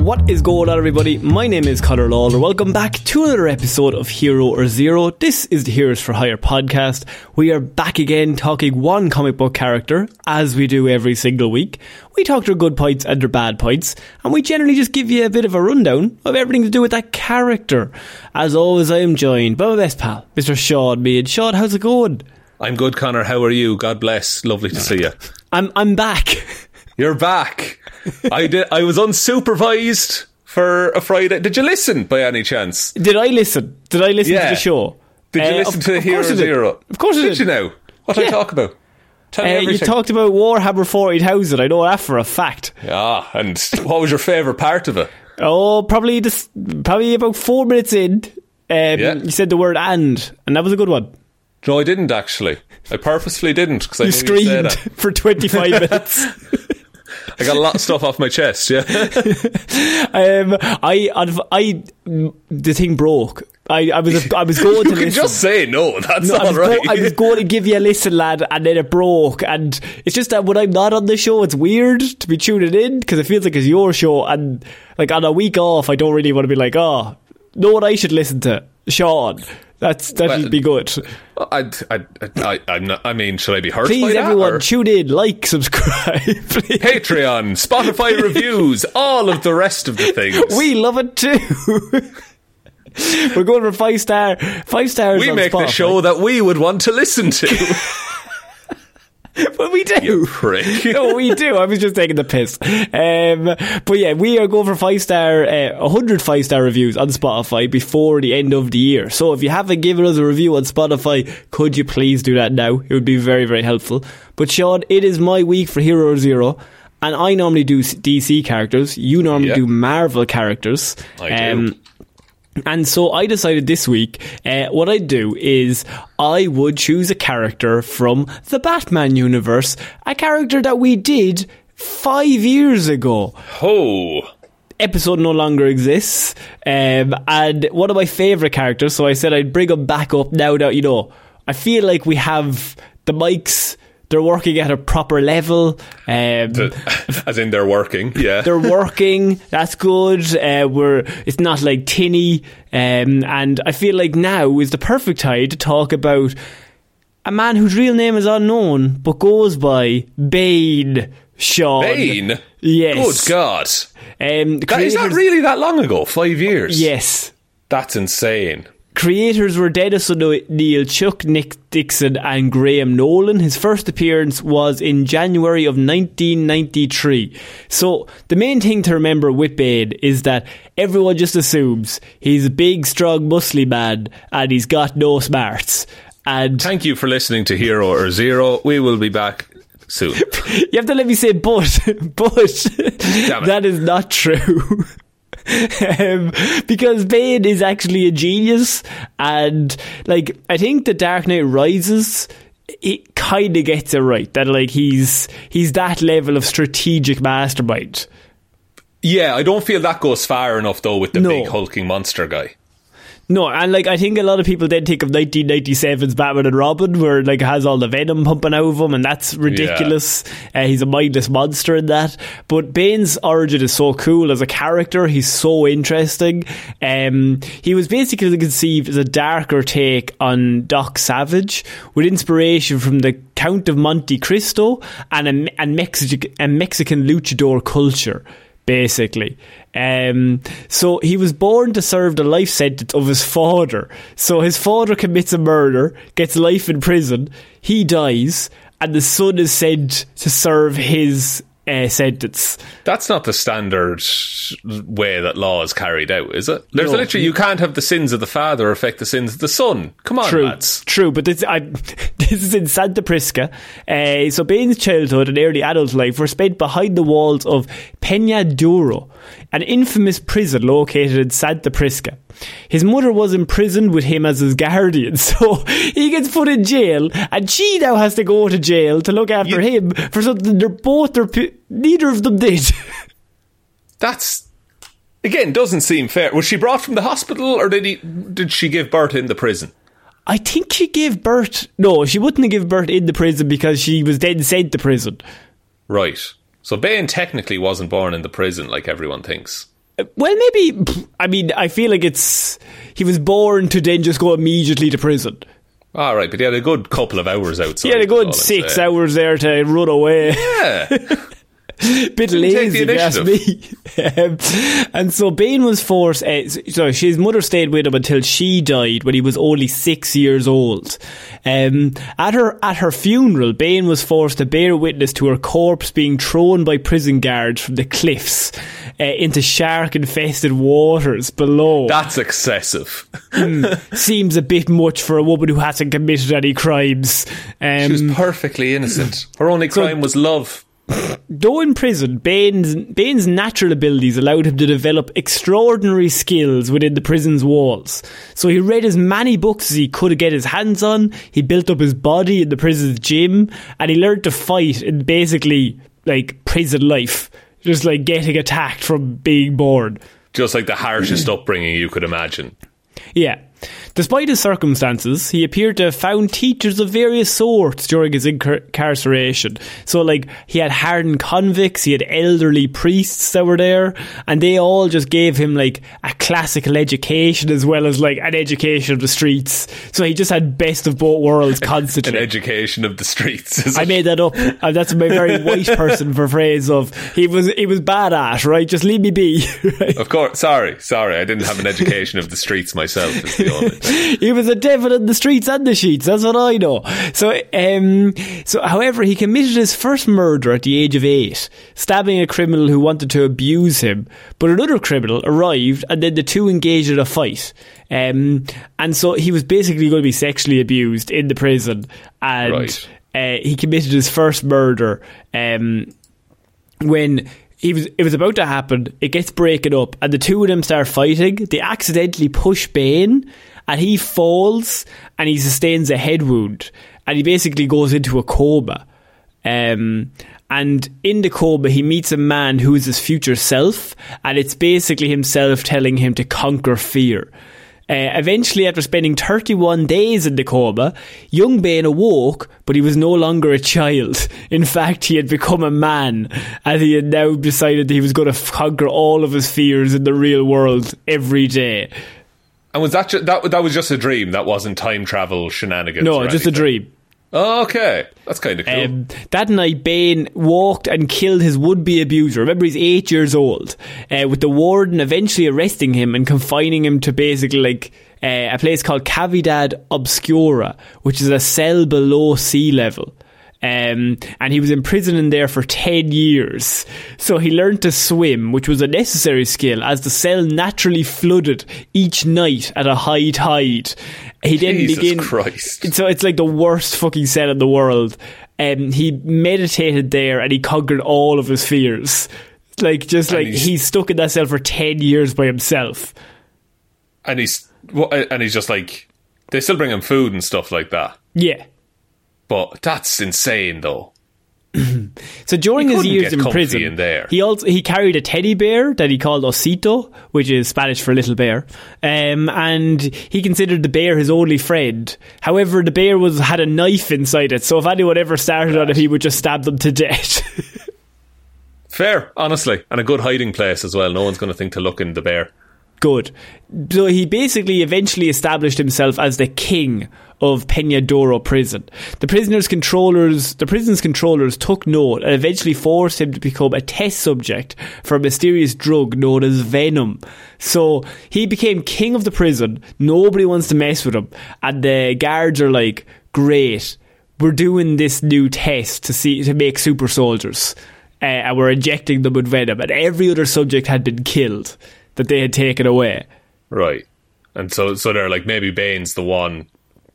What is going on, everybody? My name is Conor Lawler. Welcome back to another episode of Hero or Zero. This is the Heroes for Hire podcast. We are back again talking one comic book character, as we do every single week. We talk their good points and their bad points, and we generally just give you a bit of a rundown of everything to do with that character. As always, I am joined by my best pal, Mr. Sean Meighan. Sean, how's it going? I'm good, Conor. How are you? God bless. Lovely to see you. I'm I'm back. You're back. I did. I was unsupervised for a Friday. Did you listen by any chance? Did I listen? Did I listen Yeah. to the show? Did you Uh, listen of- to of Hero course I did. Zero? Of course I did. did. you know what Yeah. I talk about? Tell me Uh, you talked about Warhammer 40,000. I know that for a fact. Ah, and what was your favourite part of it? Oh, probably just probably about four minutes in. Um, Yeah. You said the word "and," and that was a good one. No, I didn't actually. I purposefully didn't because I You knew you'd say screamed that. for twenty five minutes. I got a lot of stuff off my chest. Yeah, Um, I, I'd- I, the thing broke. I, I was, I was going you to can listen. just say no. That's No, I all was, right. go- I was going to give you a listen, lad, and then it broke. And it's just that when I'm not on the show, it's weird to be tuning in because it feels like it's your show. And like on a week off, I don't really want to be like, oh, know what I should listen to, Sean. That's that'd Well, be good. I'd, I'd, I, I'm not. I mean, should I be hurt Please, that? everyone, or- tune in, like, subscribe. please. Patreon, Spotify reviews, all of the rest of the things. We love it too. We're going for five star, five stars. we make the show that we would want to listen to. but we do. you prick. no, we do. I was just taking the piss. Um, but yeah, we are going for five star, uh, 100 five star reviews on Spotify before the end of the year. So if you haven't given us a review on Spotify, could you please do that now? It would be very, very helpful. But Sean, it is my week for Hero Zero. And I normally do DC characters. You normally do Marvel characters. Um, I do. And so I decided this week, uh, what I'd do is I would choose a character from the Batman universe, a character that we did five years ago. Oh, Episode no longer exists, um, and one of my favourite characters. So I said I'd bring him back up now that you know. I feel like we have the mics; they're working at a proper level. Um, as in they're working. Yeah. they're working. That's good. Uh, we're it's not like tinny, um, and I feel like now is the perfect time to talk about a man whose real name is unknown but goes by Bane. Sean. Bane. Yes. Good God. Um, That, is that creators- really that long ago? Five years. Yes. That's insane. Creators were Dennis O'Neil, Chuck Nick Dixon, and Graham Nolan. His first appearance was in January of 1993. So, the main thing to remember with Bane is that everyone just assumes he's a big, strong, muscly man and he's got no smarts. And Thank you for listening to Hero or Zero. We will be back soon. you have to let me say, but, but that is not true. um, because Bane is actually a genius, and like I think the Dark Knight Rises, it kind of gets it right that like he's he's that level of strategic mastermind. yeah, I don't feel that goes far enough though with the No. big hulking monster guy. No, and like I think a lot of people then think of 1997's Batman and Robin, where like has all the venom pumping out of him, and that's ridiculous. Yeah. Uh, he's a mindless monster in that. But Bane's origin is so cool as a character. He's so interesting. Um, he was basically conceived as a darker take on Doc Savage, with inspiration from the Count of Monte Cristo and a, and Mexican and Mexican luchador culture basically. Um, so he was born to serve the life sentence of his father. So his father commits a murder, gets life in prison, he dies, and the son is sent to serve his uh, sentence. That's not the standard way that law is carried out, is it? There's no. literally you can't have the sins of the father affect the sins of the son. Come on, true, lads. True, but this, I, this is in Santa Prisca. Uh, so Bane's childhood and early adult life were spent behind the walls of Peña Duro, an infamous prison located in Santa Prisca. His mother was imprisoned with him as his guardian, so he gets put in jail, and she now has to go to jail to look after you, him for something they're both, are, neither of them did. That's again doesn't seem fair. Was she brought from the hospital, or did he? Did she give birth in the prison? I think she gave birth. No, she wouldn't give birth in the prison because she was then sent to prison. Right. So Bane technically wasn't born in the prison like everyone thinks. Well, maybe. I mean, I feel like it's he was born to then just go immediately to prison. All right, but he had a good couple of hours outside. He had a good six hours there to run away. Yeah. bit lazy, if me. um, and so Bane was forced. Uh, so his mother stayed with him until she died when he was only six years old. Um, at her at her funeral, Bane was forced to bear witness to her corpse being thrown by prison guards from the cliffs uh, into shark-infested waters below. That's excessive. mm, seems a bit much for a woman who hasn't committed any crimes. Um, she was um, perfectly innocent. Her only crime so, was love. Though in prison, Bane's, Bane's natural abilities allowed him to develop extraordinary skills within the prison's walls. So he read as many books as he could get his hands on, he built up his body in the prison's gym, and he learned to fight in basically like prison life. Just like getting attacked from being born. Just like the harshest upbringing you could imagine. Yeah. Despite his circumstances, he appeared to have found teachers of various sorts during his incarceration. So, like, he had hardened convicts, he had elderly priests that were there, and they all just gave him, like, a classical education as well as, like, an education of the streets. So he just had best of both worlds constantly. an education of the streets. I made that up. Uh, that's my very white person for phrase of he was he was bad at, right? Just leave me be. right? Of course. Sorry, sorry. I didn't have an education of the streets myself. he was a devil in the streets and the sheets. That's what I know. So, um, so, however, he committed his first murder at the age of eight, stabbing a criminal who wanted to abuse him. But another criminal arrived, and then the two engaged in a fight. Um, and so he was basically going to be sexually abused in the prison, and right. uh, he committed his first murder um, when he was it was about to happen. It gets breaking up, and the two of them start fighting. They accidentally push Bane, and he falls and he sustains a head wound, and he basically goes into a coma. Um, and in the coma, he meets a man who is his future self, and it's basically himself telling him to conquer fear. Uh, eventually, after spending 31 days in the coma, young Bane awoke, but he was no longer a child. In fact, he had become a man, and he had now decided that he was going to conquer all of his fears in the real world every day. And was that ju- that that was just a dream? That wasn't time travel shenanigans. No, just anything. a dream. Okay, that's kind of cool. Um, that night, Bane walked and killed his would-be abuser. Remember, he's eight years old. Uh, with the warden eventually arresting him and confining him to basically like uh, a place called Cavidad Obscura, which is a cell below sea level. Um, and he was imprisoned in there for 10 years. So he learned to swim, which was a necessary skill, as the cell naturally flooded each night at a high tide. He then began. Christ. So it's like the worst fucking cell in the world. Um, he meditated there and he conquered all of his fears. Like, just like he's, he's stuck in that cell for 10 years by himself. And he's, and he's just like, they still bring him food and stuff like that. Yeah. But that's insane, though. so during his years in prison, in there. he also he carried a teddy bear that he called Osito, which is Spanish for little bear, um, and he considered the bear his only friend. However, the bear was had a knife inside it, so if anyone ever started on it, he would just stab them to death. Fair, honestly, and a good hiding place as well. No one's going to think to look in the bear. Good. So he basically eventually established himself as the king of Peña Duro prison. The prisoners' controllers, the prison's controllers took note and eventually forced him to become a test subject for a mysterious drug known as venom. So he became king of the prison. Nobody wants to mess with him, and the guards are like, "Great, we're doing this new test to see to make super soldiers." Uh, and we're injecting them with venom, and every other subject had been killed that they had taken away. Right. And so, so they're like, maybe Bane's the one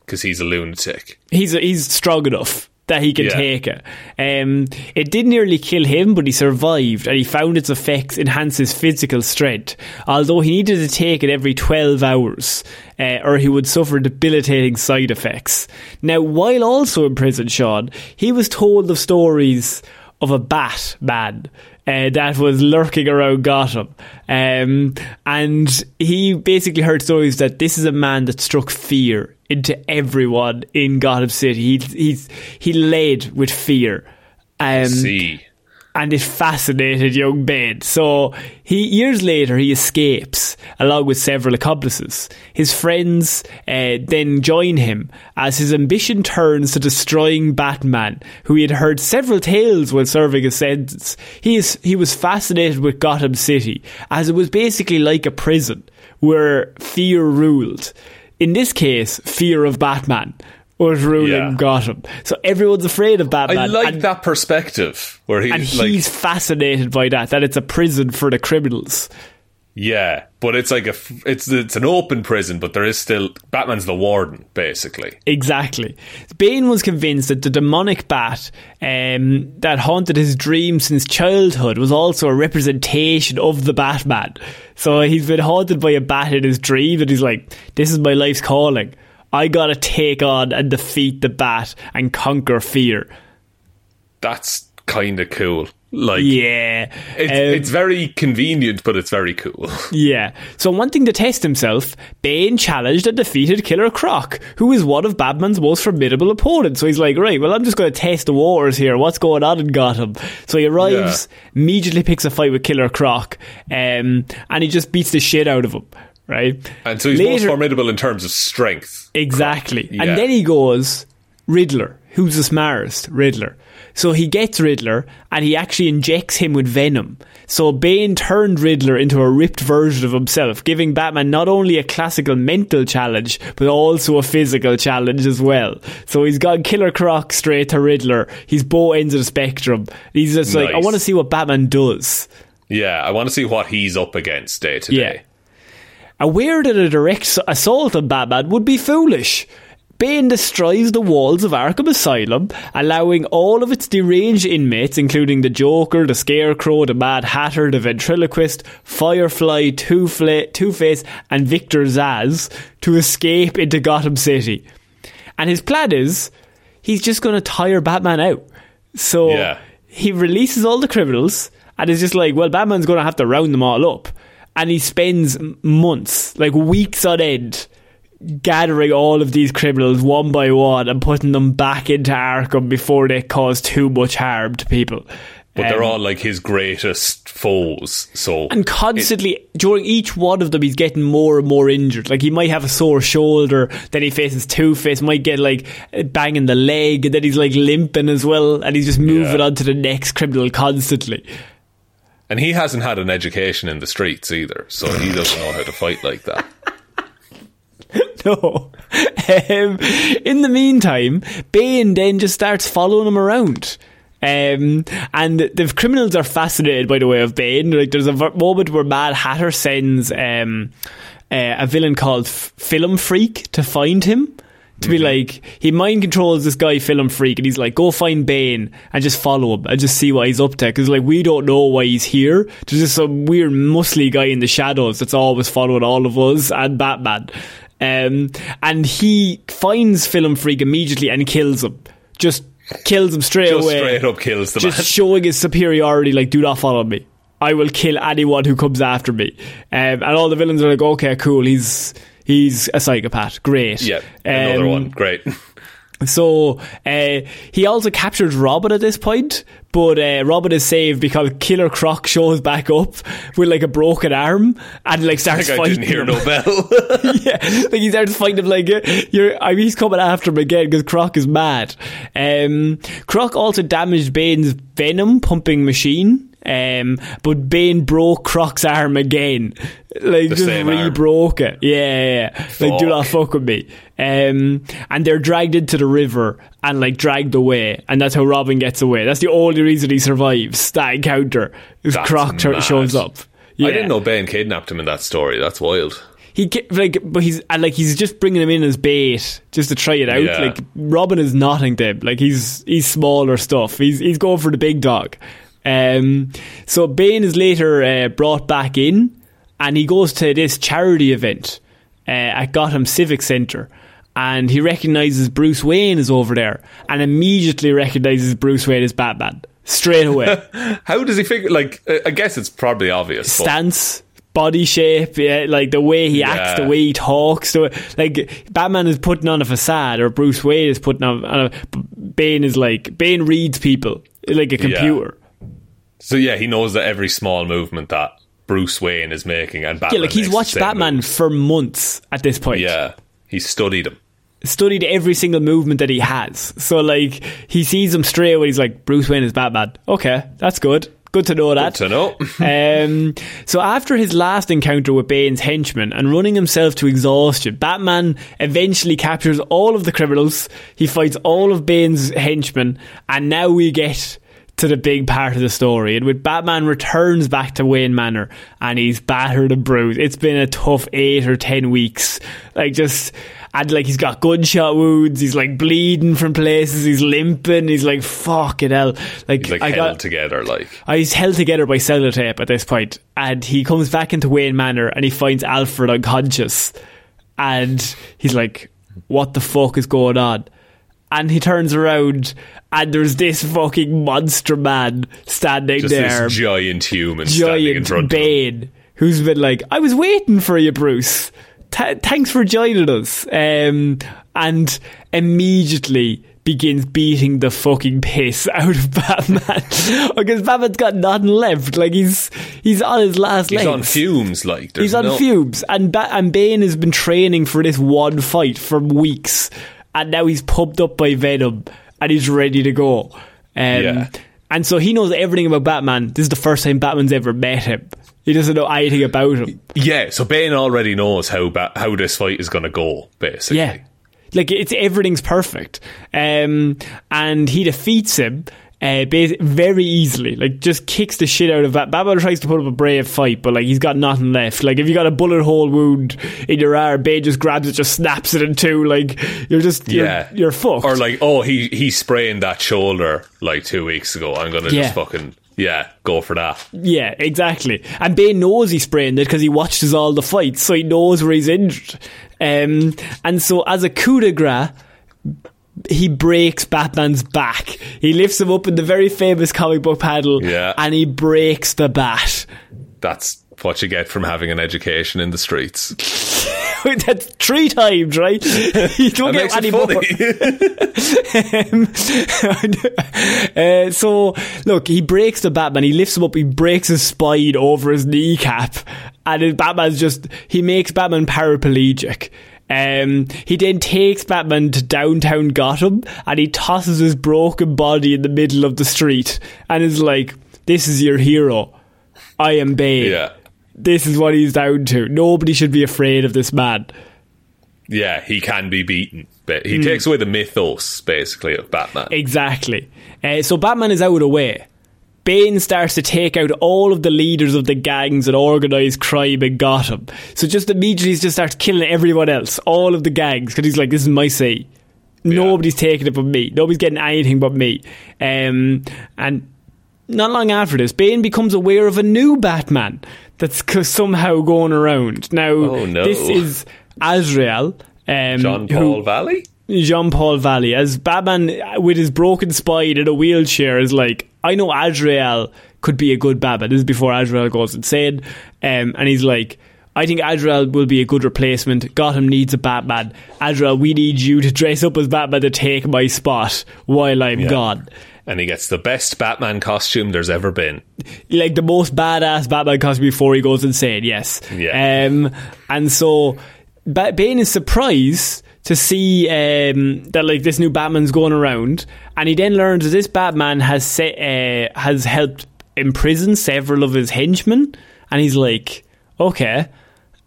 because he's a lunatic. He's he's strong enough that he can Yeah. take it. Um, it did nearly kill him, but he survived, and he found its effects enhance his physical strength. Although he needed to take it every twelve hours, uh, or he would suffer debilitating side effects. Now, while also in prison, Sean, he was told of stories of a bat man uh, that was lurking around Gotham. Um, and he basically heard stories that this is a man that struck fear into everyone in Gotham City. He, he's, he led with fear. Um, See. And it fascinated young Bane. So he years later he escapes along with several accomplices. His friends uh, then join him as his ambition turns to destroying Batman, who he had heard several tales while serving a sentence. He is he was fascinated with Gotham City as it was basically like a prison where fear ruled. In this case, fear of Batman was ruling Yeah. Gotham. So everyone's afraid of Batman. I like and- that perspective where he, and like, he's fascinated by that that it's a prison for the criminals yeah, but it's like a it's it's an open prison, but there is still Batman's the warden, basically. exactly bane was convinced that the demonic bat um, that haunted his dreams since childhood was also a representation of the batman so he's been haunted by a bat in his dream and he's like this is my life's calling i gotta take on and defeat the bat and conquer fear That's kind of cool. Like, yeah it's, Um, it's very convenient, but it's very cool. Yeah. So wanting to test himself, Bane challenged and defeated Killer Croc, who is one of Batman's most formidable opponents. So he's like, right, well, I'm just going to test the waters here. What's going on in Gotham? So he arrives, immediately picks a fight with Killer Croc, um, and he just beats the shit out of him. Right? And so he's most formidable in terms of strength. Exactly. Yeah. And then he goes, Riddler. Who's the smartest? Riddler. So he gets Riddler and he actually injects him with venom. So Bane turned Riddler into a ripped version of himself, giving Batman not only a classical mental challenge, but also a physical challenge as well. So he's got Killer Croc straight to Riddler. He's both ends of the spectrum. He's just like, I want to see what Batman does. Yeah, I want to see what he's up against day to day. Aware that a direct assault on Batman would be foolish. Bane destroys the walls of Arkham Asylum, allowing all of its deranged inmates, including the Joker, the Scarecrow, the Mad Hatter, the Ventriloquist, Firefly, Two-Fla- Two-Face, and Victor Zsasz, to escape into Gotham City. And his plan is, he's just going to tire Batman out. So Yeah. he releases all the criminals, and is just like, well, Batman's going to have to round them all up. And he spends months, like weeks on end, gathering all of these criminals one by one and putting them back into Arkham before they cause too much harm to people. But they're Um, all like his greatest foes. So and constantly during each one of them, he's getting more and more injured. Like he might have a sore shoulder, then he faces Two Face, might get like a bang in the leg, and then he's like limping as well, and he's just moving Yeah. on to the next criminal constantly. And he hasn't had an education in the streets either, so he doesn't know how to fight like that. No. Um, in the meantime, Bane then just starts following him around. Um, and the criminals are fascinated by the way of Bane. Like, there's a v- moment where Mad Hatter sends um, uh, a villain called F- Film Freak to find him. To be like, he mind controls this guy, Film Freak, and he's like, go find Bane and just follow him and just see what he's up to. Because, like, we don't know why he's here. There's just some weird, muscly guy in the shadows that's always following all of us and Batman. Um, and he finds Film Freak immediately and kills him. Just kills him straight Just away. straight up kills the just man. showing his superiority. Like, do not follow me. I will kill anyone who comes after me. Um, and all the villains are like, okay, cool. He's he's a psychopath. Great. Yeah, another Um, one. Great. So uh, he also captures Robin at this point, but uh, Robin is saved because Killer Croc shows back up with like a broken arm and like starts Like I fighting. didn't hear him. no bell. yeah, like he starts fighting him like you're. I mean, he's coming after him again because Croc is mad. Um, Croc also damaged Bane's venom pumping machine. Um, but Bane broke Croc's arm again. Like The just same arm. re-broke it. Yeah, yeah, yeah. Like do not fuck with me. Um, and they're dragged into the river and like dragged away, and that's how Robin gets away. That's the only reason he survives that encounter. Is That's Croc mad. shows up. Yeah. I didn't know Bane kidnapped him in that story. That's wild. He like, but he's and like he's just bringing him in as bait just to try it out. Yeah. Like Robin is nothing to him. Like he's he's smaller stuff. He's he's going for the big dog. Um, so Bane is later uh, brought back in, and he goes to this charity event uh, at Gotham Civic Center. And he recognizes Bruce Wayne is over there, and immediately recognizes Bruce Wayne as Batman straight away. How does he figure? Like, I guess it's probably obvious. stance, body shape, yeah, like the way he acts, Yeah. the way he talks. The, like Batman is putting on a facade, or Bruce Wayne is putting on. on a, Bane is like Bane reads people like a computer. So yeah, he knows that every small movement that Bruce Wayne is making and Yeah, like he's watched Batman move. for months at this point. Yeah, he studied him. studied every single movement that he has. So like he sees him straight away. He's like Bruce Wayne is Batman. Okay, that's good. Good to know that. Good to know. um, so after his last encounter with Bane's henchmen and running himself to exhaustion, Batman eventually captures all of the criminals. He fights all of Bane's henchmen, and now we get to the big part of the story. And with Batman returns back to Wayne Manor and he's battered and bruised. It's been a tough eight or ten weeks. Like just and like he's got gunshot wounds, he's like bleeding from places, he's limping, he's like fucking hell. Like, He's like I held got together. Like uh, he's held together by sellotape at this point, and he comes back into Wayne Manor and he finds Alfred unconscious, and he's like, "What the fuck is going on?" And he turns around, and there's this fucking monster man standing just there, this giant human standing in giant front of him. Bane, who's been like, "I was waiting for you, Bruce. Th- thanks for joining us." Um, and immediately begins beating the fucking piss out of Batman because Batman's got nothing left. Like he's he's on his last legs. He's on fumes. Like there's He's on no, fumes, and ba- and Bane has been training for this one fight for weeks, and now he's pumped up by Venom, and he's ready to go. Um, Yeah. And so he knows everything about Batman. This is the first time Batman's ever met him. He doesn't know anything about him. Yeah, so Bane already knows how ba- how this fight is going to go. Basically, Yeah, like it's everything's perfect. Um, and he defeats him. Uh, very easily, like just kicks the shit out of that. Batman. Tries to put up a brave fight, but like he's got nothing left. Like if you got a bullet hole wound in your arm, Bane just grabs it, just snaps it in two. Like you're just you're, yeah, you're fucked. Or like, oh, he he sprained that shoulder like two weeks ago. I'm gonna Yeah. just fucking yeah, go for that. Yeah, exactly. And Bane knows he sprained it because he watches all the fights, so he knows where he's injured. Um, and so, as a coup de grace, he breaks Batman's back. He lifts him up in the very famous comic book panel, Yeah. and he breaks the bat. That's what you get from having an education in the streets. That's three times, right? you don't That get any more. funny. uh, so, look, he breaks the Batman. He lifts him up. He breaks his spine over his kneecap, and Batman's just he makes Batman paraplegic. Um, he then takes Batman to downtown Gotham, and he tosses his broken body in the middle of the street, and is like, "This is your hero. I am Bane. yeah, This is what he's down to. Nobody should be afraid of this man." yeah, he can be beaten. But Hmm. he takes away the mythos, basically, of Batman. Exactly. Uh, so Batman is out of the way. Bane starts to take out all of the leaders of the gangs and organised crime in Gotham. So just immediately he just starts killing everyone else, all of the gangs, because he's like, this is my say. Nobody's taking it but me. Nobody's getting anything but me. Um, and not long after this, Bane becomes aware of a new Batman that's somehow going around. Now, Oh, no. this is Azrael. Um, John who- Paul Valley. Jean Paul Valley as Batman with his broken spine in a wheelchair is like, I know Azrael could be a good Batman. This is before Azrael goes insane. Um, and he's like, I think Azrael will be a good replacement. Gotham needs a Batman. Azrael, we need you to dress up as Batman to take my spot while I'm Yeah. gone. And he gets the best Batman costume there's ever been. Like the most badass Batman costume before he goes insane, yes. Yeah. Um, and so ba- Bane is surprised to see um, that like this new Batman's going around, and he then learns that this Batman has se- uh, has helped imprison several of his henchmen, and he's like, okay.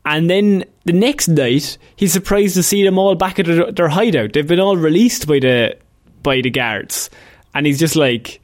And then the next night, he's surprised to see them all back at their, their hideout. They've been all released by the by the guards, and he's just like,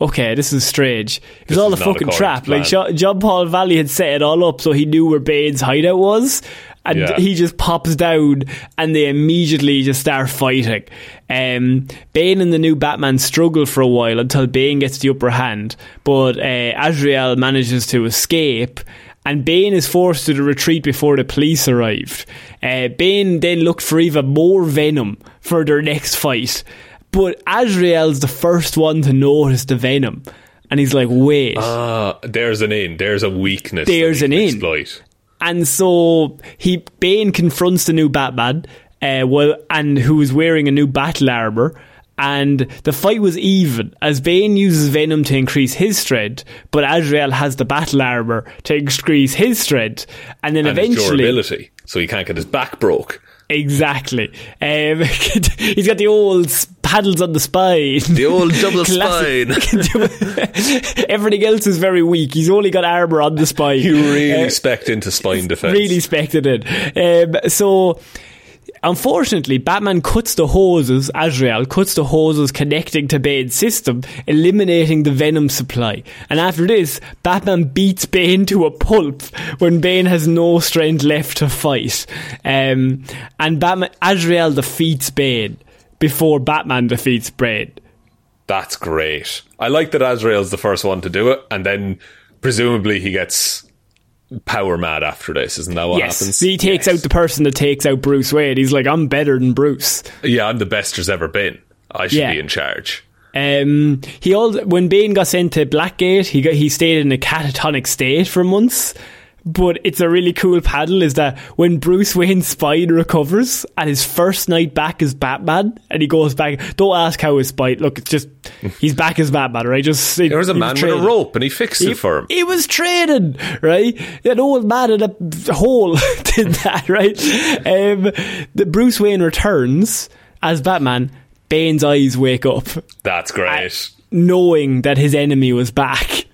okay, this is strange. It was This all a fucking trap. Like. John, John Paul Valley had set it all up so he knew where Bane's hideout was. And Yeah. he just pops down and they immediately just start fighting. Um, Bane and the new Batman struggle for a while until Bane gets the upper hand. But uh, Azrael manages to escape and Bane is forced to retreat before the police arrived. Uh, Bane then looked for even more venom for their next fight. But Azrael's the first one to notice the venom. And he's like, wait. Ah, there's an in. There's a weakness. There's an in. Exploit. And so he Bane confronts the new Batman, uh, well, and who is wearing a new battle armor. And the fight was even as Bane uses Venom to increase his strength, but Azrael has the battle armor to increase his strength. And then And eventually, durability. So he can't get his back broke. Exactly, um, he's got the old paddles on the spine. The old double spine. Everything else is very weak. He's only got armor on the spine. You really Uh, spec into spine defense. really expected it. Um, so, unfortunately, Batman cuts the hoses, Azrael cuts the hoses connecting to Bane's system, eliminating the venom supply. And after this, Batman beats Bane to a pulp when Bane has no strength left to fight. Um, and Batman, Azrael defeats Bane before Batman defeats Bane. That's great. I like that Azrael's the first one to do it, and then presumably he gets power mad after this. Isn't that what yes, happens? he takes Yes. out the person that takes out Bruce Wayne. He's like, I'm better than Bruce. Yeah, I'm the best there's ever been. I should Yeah. be in charge. Um, he also, when Bane got sent to Blackgate, he got, he stayed in a catatonic state for months. But it's a really cool paddle is that when Bruce Wayne's spine recovers and his first night back as Batman, and he goes back. Don't ask how his spine. Look, it's just he's back as Batman, right? Just There was a man with a rope, and he fixed he, it for him. he was training, right? An old man in a hole did that, right? Um, the Bruce Wayne returns as Batman. Bane's eyes wake up, That's great. knowing that his enemy was back.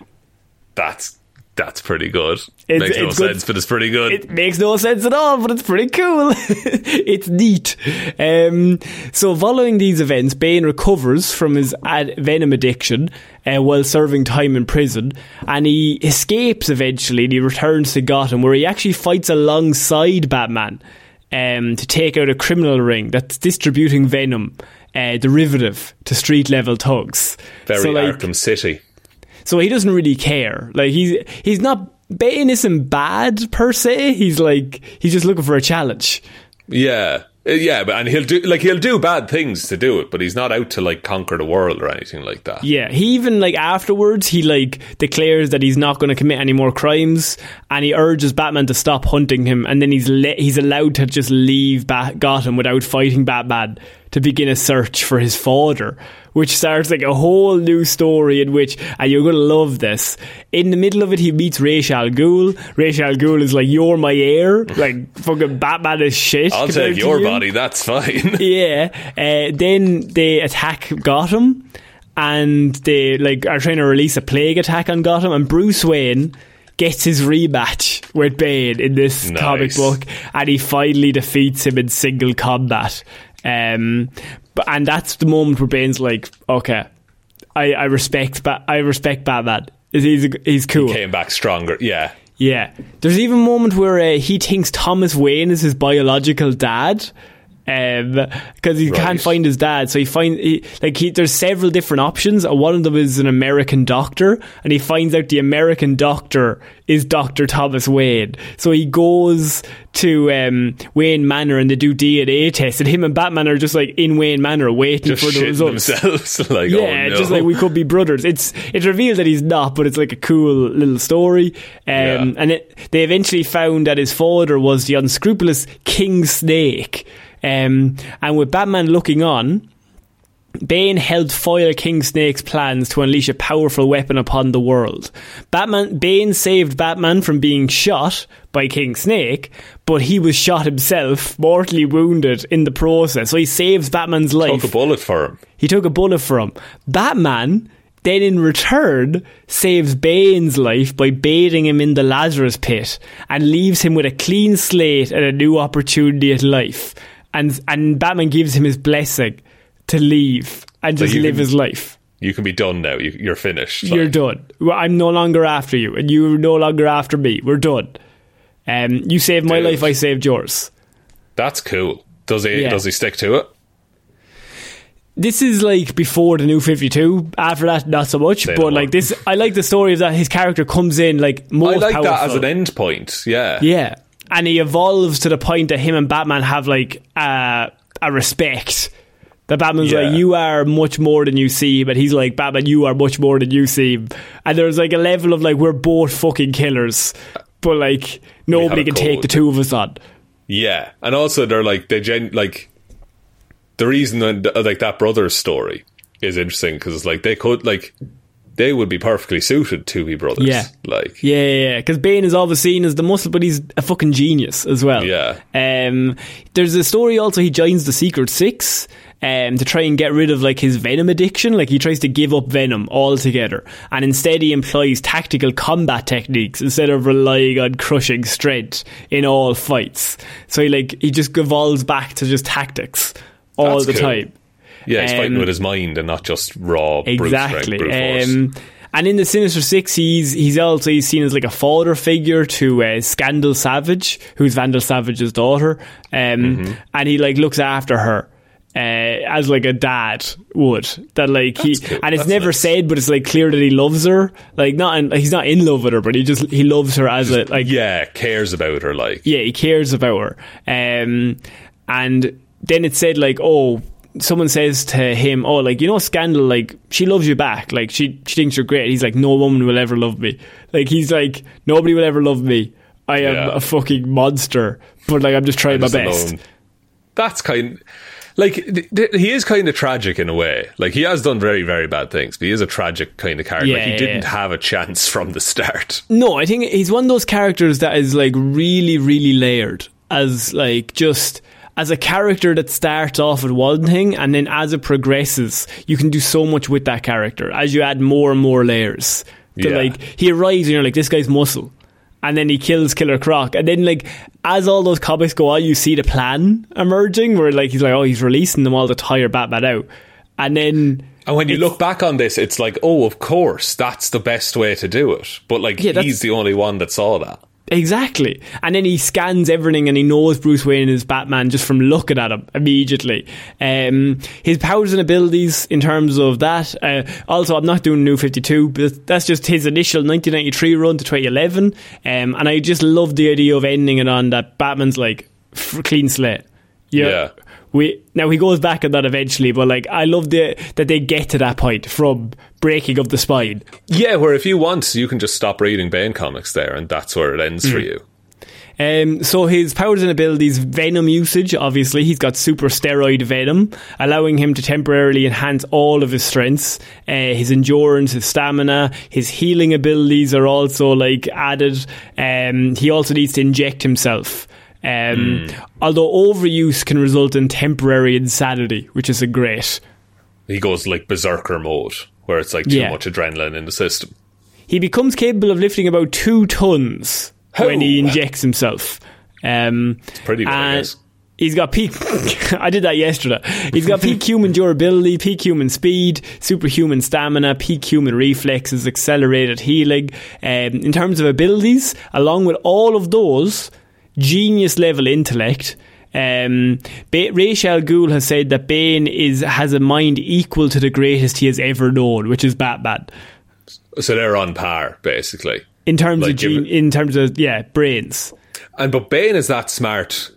that's that's pretty good. It's- Makes no good. sense, but it's pretty good. It makes no sense at all, but it's pretty cool. it's neat. Um, so, following these events, Bane recovers from his ad- venom addiction uh, while serving time in prison, and he escapes eventually. And he returns to Gotham, where he actually fights alongside Batman um, to take out a criminal ring that's distributing venom. Uh, derivative to street level thugs. Very so, like, Arkham City. So he doesn't really care. Like he's he's not Bane isn't bad per se. He's like he's just looking for a challenge. Yeah. Uh, Yeah, but and he'll do like he'll do bad things to do it, but he's not out to like conquer the world or anything like that. Yeah, he even like afterwards he like declares that he's not going to commit any more crimes, and he urges Batman to stop hunting him, and then he's le- he's allowed to just leave ba- Gotham without fighting Batman to begin a search for his father, which starts like a whole new story in which, and you're going to love this. In the middle of it, he meets Ra's al Ghul. Ra's al Ghul is like, "You're my heir." Like fucking Batman is shit. I'll take your you. body, that's fine. Yeah. Uh, then they attack Gotham, and they like are trying to release a plague attack on Gotham, and Bruce Wayne gets his rematch with Bane in this Nice. comic book, and he finally defeats him in single combat. Um, but, and that's the moment where Bane's like, okay, I, I respect, ba- I respect Batman. He's he's cool. He came back stronger. Yeah. Yeah. There's even a moment where uh, he thinks Thomas Wayne is his biological dad. Because he Right. can't find his dad. So he find he, like he, there's several different options. and One of them is an American doctor, and he finds out the American doctor is Doctor Thomas Wayne. So he goes to um, Wayne Manor and they do DNA tests, and him and Batman are just like in Wayne Manor waiting Just for the results. themselves. like, Yeah, oh, no. just like we could be brothers. It's it's revealed that he's not, but it's like a cool little story. Um, Yeah. And it, they eventually found that his father was the unscrupulous King Snake. Um, and with Batman looking on, Bane helped foil King Snake's plans to unleash a powerful weapon upon the world. Batman Bane saved Batman from being shot by King Snake, but he was shot himself, mortally wounded in the process. So he saves Batman's life. Took a bullet for him. He took a bullet for him. Batman then in return saves Bane's life by bathing him in the Lazarus pit and leaves him with a clean slate and a new opportunity at life. And and Batman gives him his blessing to leave and just you live can- his life. You can be done now. You, you're finished. You're done. I'm no longer after you, and you're no longer after me. We're done. Um, you saved my Dude. life. I saved yours. That's cool. Does he? Yeah. Does he stick to it? this is like before the new 52 after that not so much Say but no like this i like the story of that his character comes in like most I like powerful. that as an end point. Yeah. yeah and he evolves to the point that him and batman have like uh, a respect that Batman's Yeah. like, you are much more than you seem, but he's like, Batman, you are much more than you seem. And there's like a level of like, we're both fucking killers, but like, nobody can take the two of us on. Yeah, and also they're like they gen like the reason that like that brother's story is interesting because like they could like they would be perfectly suited to be brothers. Yeah. like Yeah, yeah, yeah. Because Bane is always seen as the muscle, but he's a fucking genius as well. Yeah. Um, there's a story also. He joins the Secret Six. Um, to try and get rid of like his venom addiction, like he tries to give up venom altogether, and instead he employs tactical combat techniques instead of relying on crushing strength in all fights. So he like he just evolves back to just tactics all That's the cool. time. Yeah, he's fighting Um, with his mind and not just raw brute Exactly. strength, brute. Um, and in the Sinister Six, he's he's also he's seen as like a father figure to uh, Scandal Savage, who's Vandal Savage's daughter, um, Mm-hmm. and he like looks after her. Uh, as like a dad would that like he cool. and it's That's never nice. said but it's like clear that he loves her like not in, he's not in love with her but he just he loves her as a like yeah, cares about her. Like yeah, he cares about her. Um, and then it said like, oh, someone says to him, oh, like you know, Scandal, like she loves you back, like she she thinks you're great. He's like, no woman will ever love me. Like he's like, nobody will ever love me. I am Yeah. a fucking monster, but like I'm just trying my just best. alone. That's kind. Like th- th- he is kind of tragic in a way. Like he has done very, very bad things, but he is a tragic kind of character. Yeah, like he yeah, didn't have a chance from the start. No, I think he's one of those characters that is like really, really layered as like just as a character that starts off at one thing and then as it progresses, you can do so much with that character as you add more and more layers. That, Yeah. like he arrives and you're like, this guy's muscle. And then he kills Killer Croc. And then like as all those comics go on, you see the plan emerging where like he's like, oh, he's releasing them all to tire Batman out. And then And when you look back on this, it's like, oh, of course, that's the best way to do it. But like, Yeah, he's the only one that saw that. Exactly. And then he scans everything and he knows Bruce Wayne is Batman just from looking at him immediately. Um, his powers and abilities in terms of that. Uh, also, I'm not doing New 52, but that's just his initial 1993 run to 2011. Um, and I just love the idea of ending it on that Batman's like clean slate. Yeah. We now he goes back on that eventually, but like I love the that they get to that point from breaking of the spine. Yeah, where if you want, you can just stop reading Bane comics there, and that's where it ends Mm. for you. Um, so his powers and abilities, venom usage, obviously, he's got super steroid venom, allowing him to temporarily enhance all of his strengths. Uh, his endurance, his stamina, his healing abilities are also like added. Um, he also needs to inject himself. Um, Although overuse can result in temporary insanity, which is a great. He goes like berserker mode, where it's like too Yeah. much adrenaline in the system. He becomes capable of lifting about two tons when he injects himself. Um, pretty good, I and guess. He's got peak. I did that yesterday. He's got peak human durability, peak human speed, superhuman stamina, peak human reflexes, accelerated healing. Um, in terms of abilities, along with all of those, genius level intellect. Um, ba- Ra's al Ghul has said that Bane is has a mind equal to the greatest he has ever known, which is Batman. So they're on par, basically. In terms Like, of in terms of yeah, brains. And but Bane is that smart,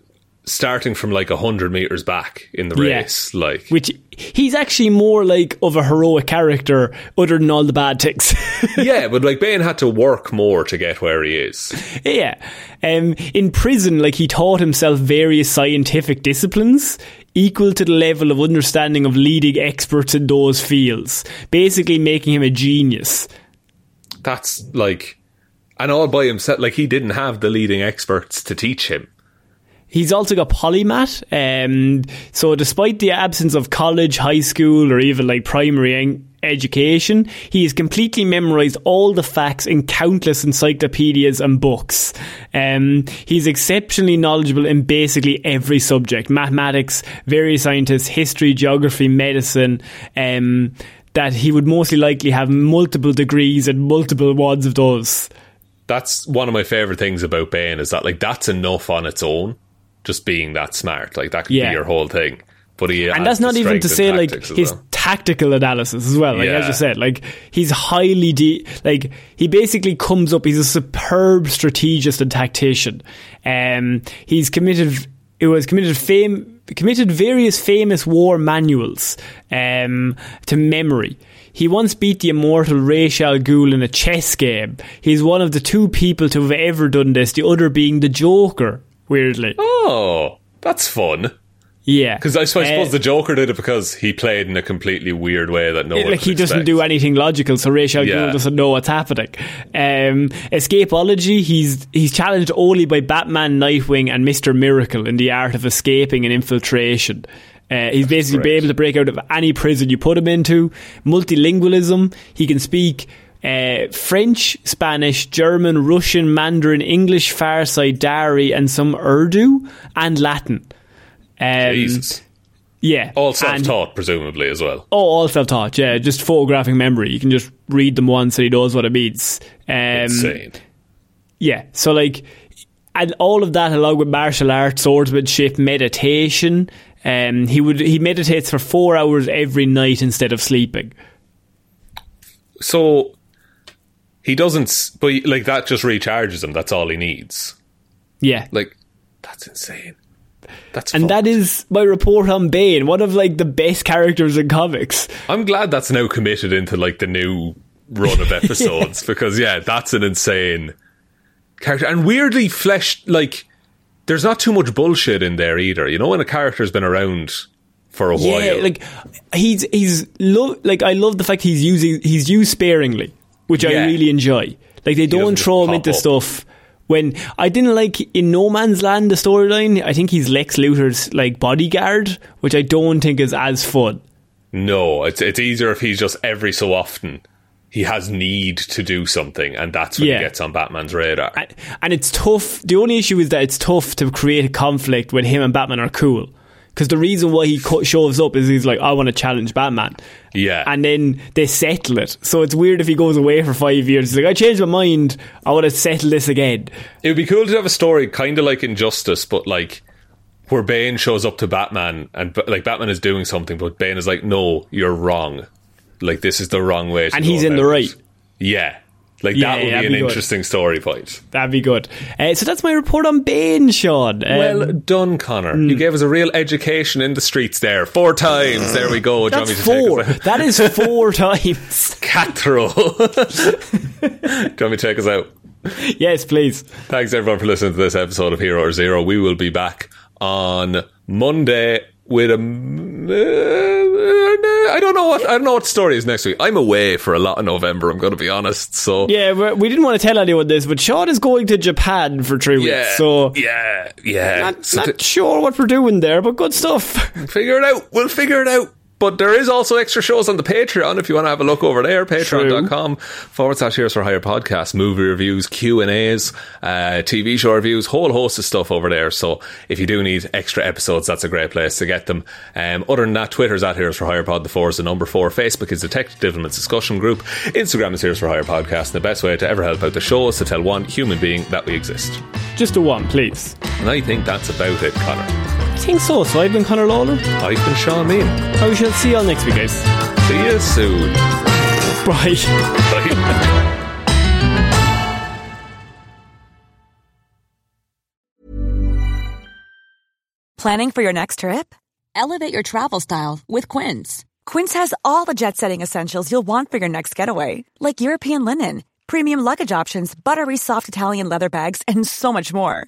starting from like hundred meters back in the Yeah. race. Like, Which he's actually more like of a heroic character, other than all the bad ticks yeah, but like Bane had to work more to get where he is. Yeah. Um, in prison, like he taught himself various scientific disciplines equal to the level of understanding of leading experts in those fields, basically making him a genius. That's like, and all by himself. Like he didn't have the leading experts to teach him. He's also got polymath. Um, so, despite the absence of college, high school, or even like primary en- education, he has completely memorized all the facts in countless encyclopedias and books. Um, he's exceptionally knowledgeable in basically every subject mathematics, various scientists, history, geography, medicine. Um, that he would mostly likely have multiple degrees and multiple ones of those. That's one of my favorite things about Bane is that like that's enough on its own, just being that smart. Like that could Yeah. be your whole thing. But he and that's not even to say like his well. tactical analysis as well. Like as Yeah. you said, like he's highly de- like he basically comes up. He's a superb strategist and tactician. Um, he's committed. It was committed fame. Committed various famous war manuals um, to memory. He once beat the immortal Ra's al Ghul in a chess game. He's one of the two people to have ever done this. The other being the Joker. Weirdly, Oh, that's fun. yeah. Because I, so I Uh, suppose the Joker did it because he played in a completely weird way that no one like he doesn't do anything logical, so Rachel Yeah. doesn't know what's happening. Um, escapology, he's he's challenged only by Batman, Nightwing, and Mister Miracle in the art of escaping and infiltration. Uh, he's basically be great. able to break out of any prison you put him into. Multilingualism, he can speak uh, French, Spanish, German, Russian, Mandarin, English, Farsi, Dari, and some Urdu and Latin. Um, Jesus. Yeah, All self-taught, presumably as well. Oh, all self-taught. Yeah, just photographic memory. You can just read them once and he knows what it means. Um, Insane. yeah. So like, and all of that along with martial arts, swordsmanship, meditation. Um, he would he meditates for four hours every night instead of sleeping. So he doesn't, but like that just recharges him. That's all he needs. Yeah. Like that's insane. That's and fucked. that is my report on Bane, one of like the best characters in comics. I'm glad that's now committed into like the new run of episodes because yeah, that's an insane character and weirdly fleshed. Like there's not too much bullshit in there either. You know, when a character's been around for a Yeah, while, like he's he's lo- like I love the fact he's using he's used sparingly, which I really enjoy. Like they don't throw him into up. stuff when I didn't like in No Man's Land the storyline. I think he's Lex Luthor's like bodyguard, which I don't think is as fun. no, it's it's easier if he's just every so often he has need to do something, and that's when Yeah. he gets on Batman's radar. And, and it's tough. The only issue is that it's tough to create a conflict when him and Batman are cool. Because the reason why he shows up is he's like, I want to challenge Batman. Yeah. And then they settle it. So it's weird if he goes away for five years. He's like, I changed my mind. I want to settle this again. It would be cool to have a story kind of like Injustice, but like where Bane shows up to Batman and like Batman is doing something, but Bane is like, "No, you're wrong. Like this is the wrong way." To And he's in the it." right. Yeah, like Yeah, that would yeah, be an be interesting story point. That'd be good. Uh, so that's my report on Bane, Shaun. Um, well done, Conor. You gave us a real education in the streets there. Four times. There we go. Do you want that's me to take four. that is four times. Cat throw. Do you want me to take us out? yes, please. Thanks everyone for listening to this episode of Hero or Zero. We will be back on Monday with a. Uh, I don't know what I don't know what story is next week. I'm away for a lot of November. I'm going to be honest. So Yeah, we we didn't want to tell anyone this, but Shaun is going to Japan for three yeah, weeks. So yeah, yeah. not, So not sure what we're doing there, but good stuff. figure it out. We'll figure it out. But there is also extra shows on the Patreon if you want to have a look over there. Patreon.com forward slash Heroes for Hire podcast, movie reviews, Q and A's, uh, TV show reviews, whole host of stuff over there. So if you do need extra episodes, that's a great place to get them. Um, other than that, Twitter's at Heroes for Hire Pod. The four is the number four. Facebook is the Detective Divilment discussion group. Instagram is Heroes for Hire podcast. And the best way to ever help out the show is to tell one human being that we exist. Just a one, please. And I think that's about it, Conor. Think so. So I've been Conor Lawler. I've been Shaun Meighan. And we shall see you all next week, guys. See you soon. Bye. Bye. Planning for your next trip? Elevate your travel style with Quince. Quince has all the jet setting essentials you'll want for your next getaway, like European linen, premium luggage options, buttery soft Italian leather bags, and so much more.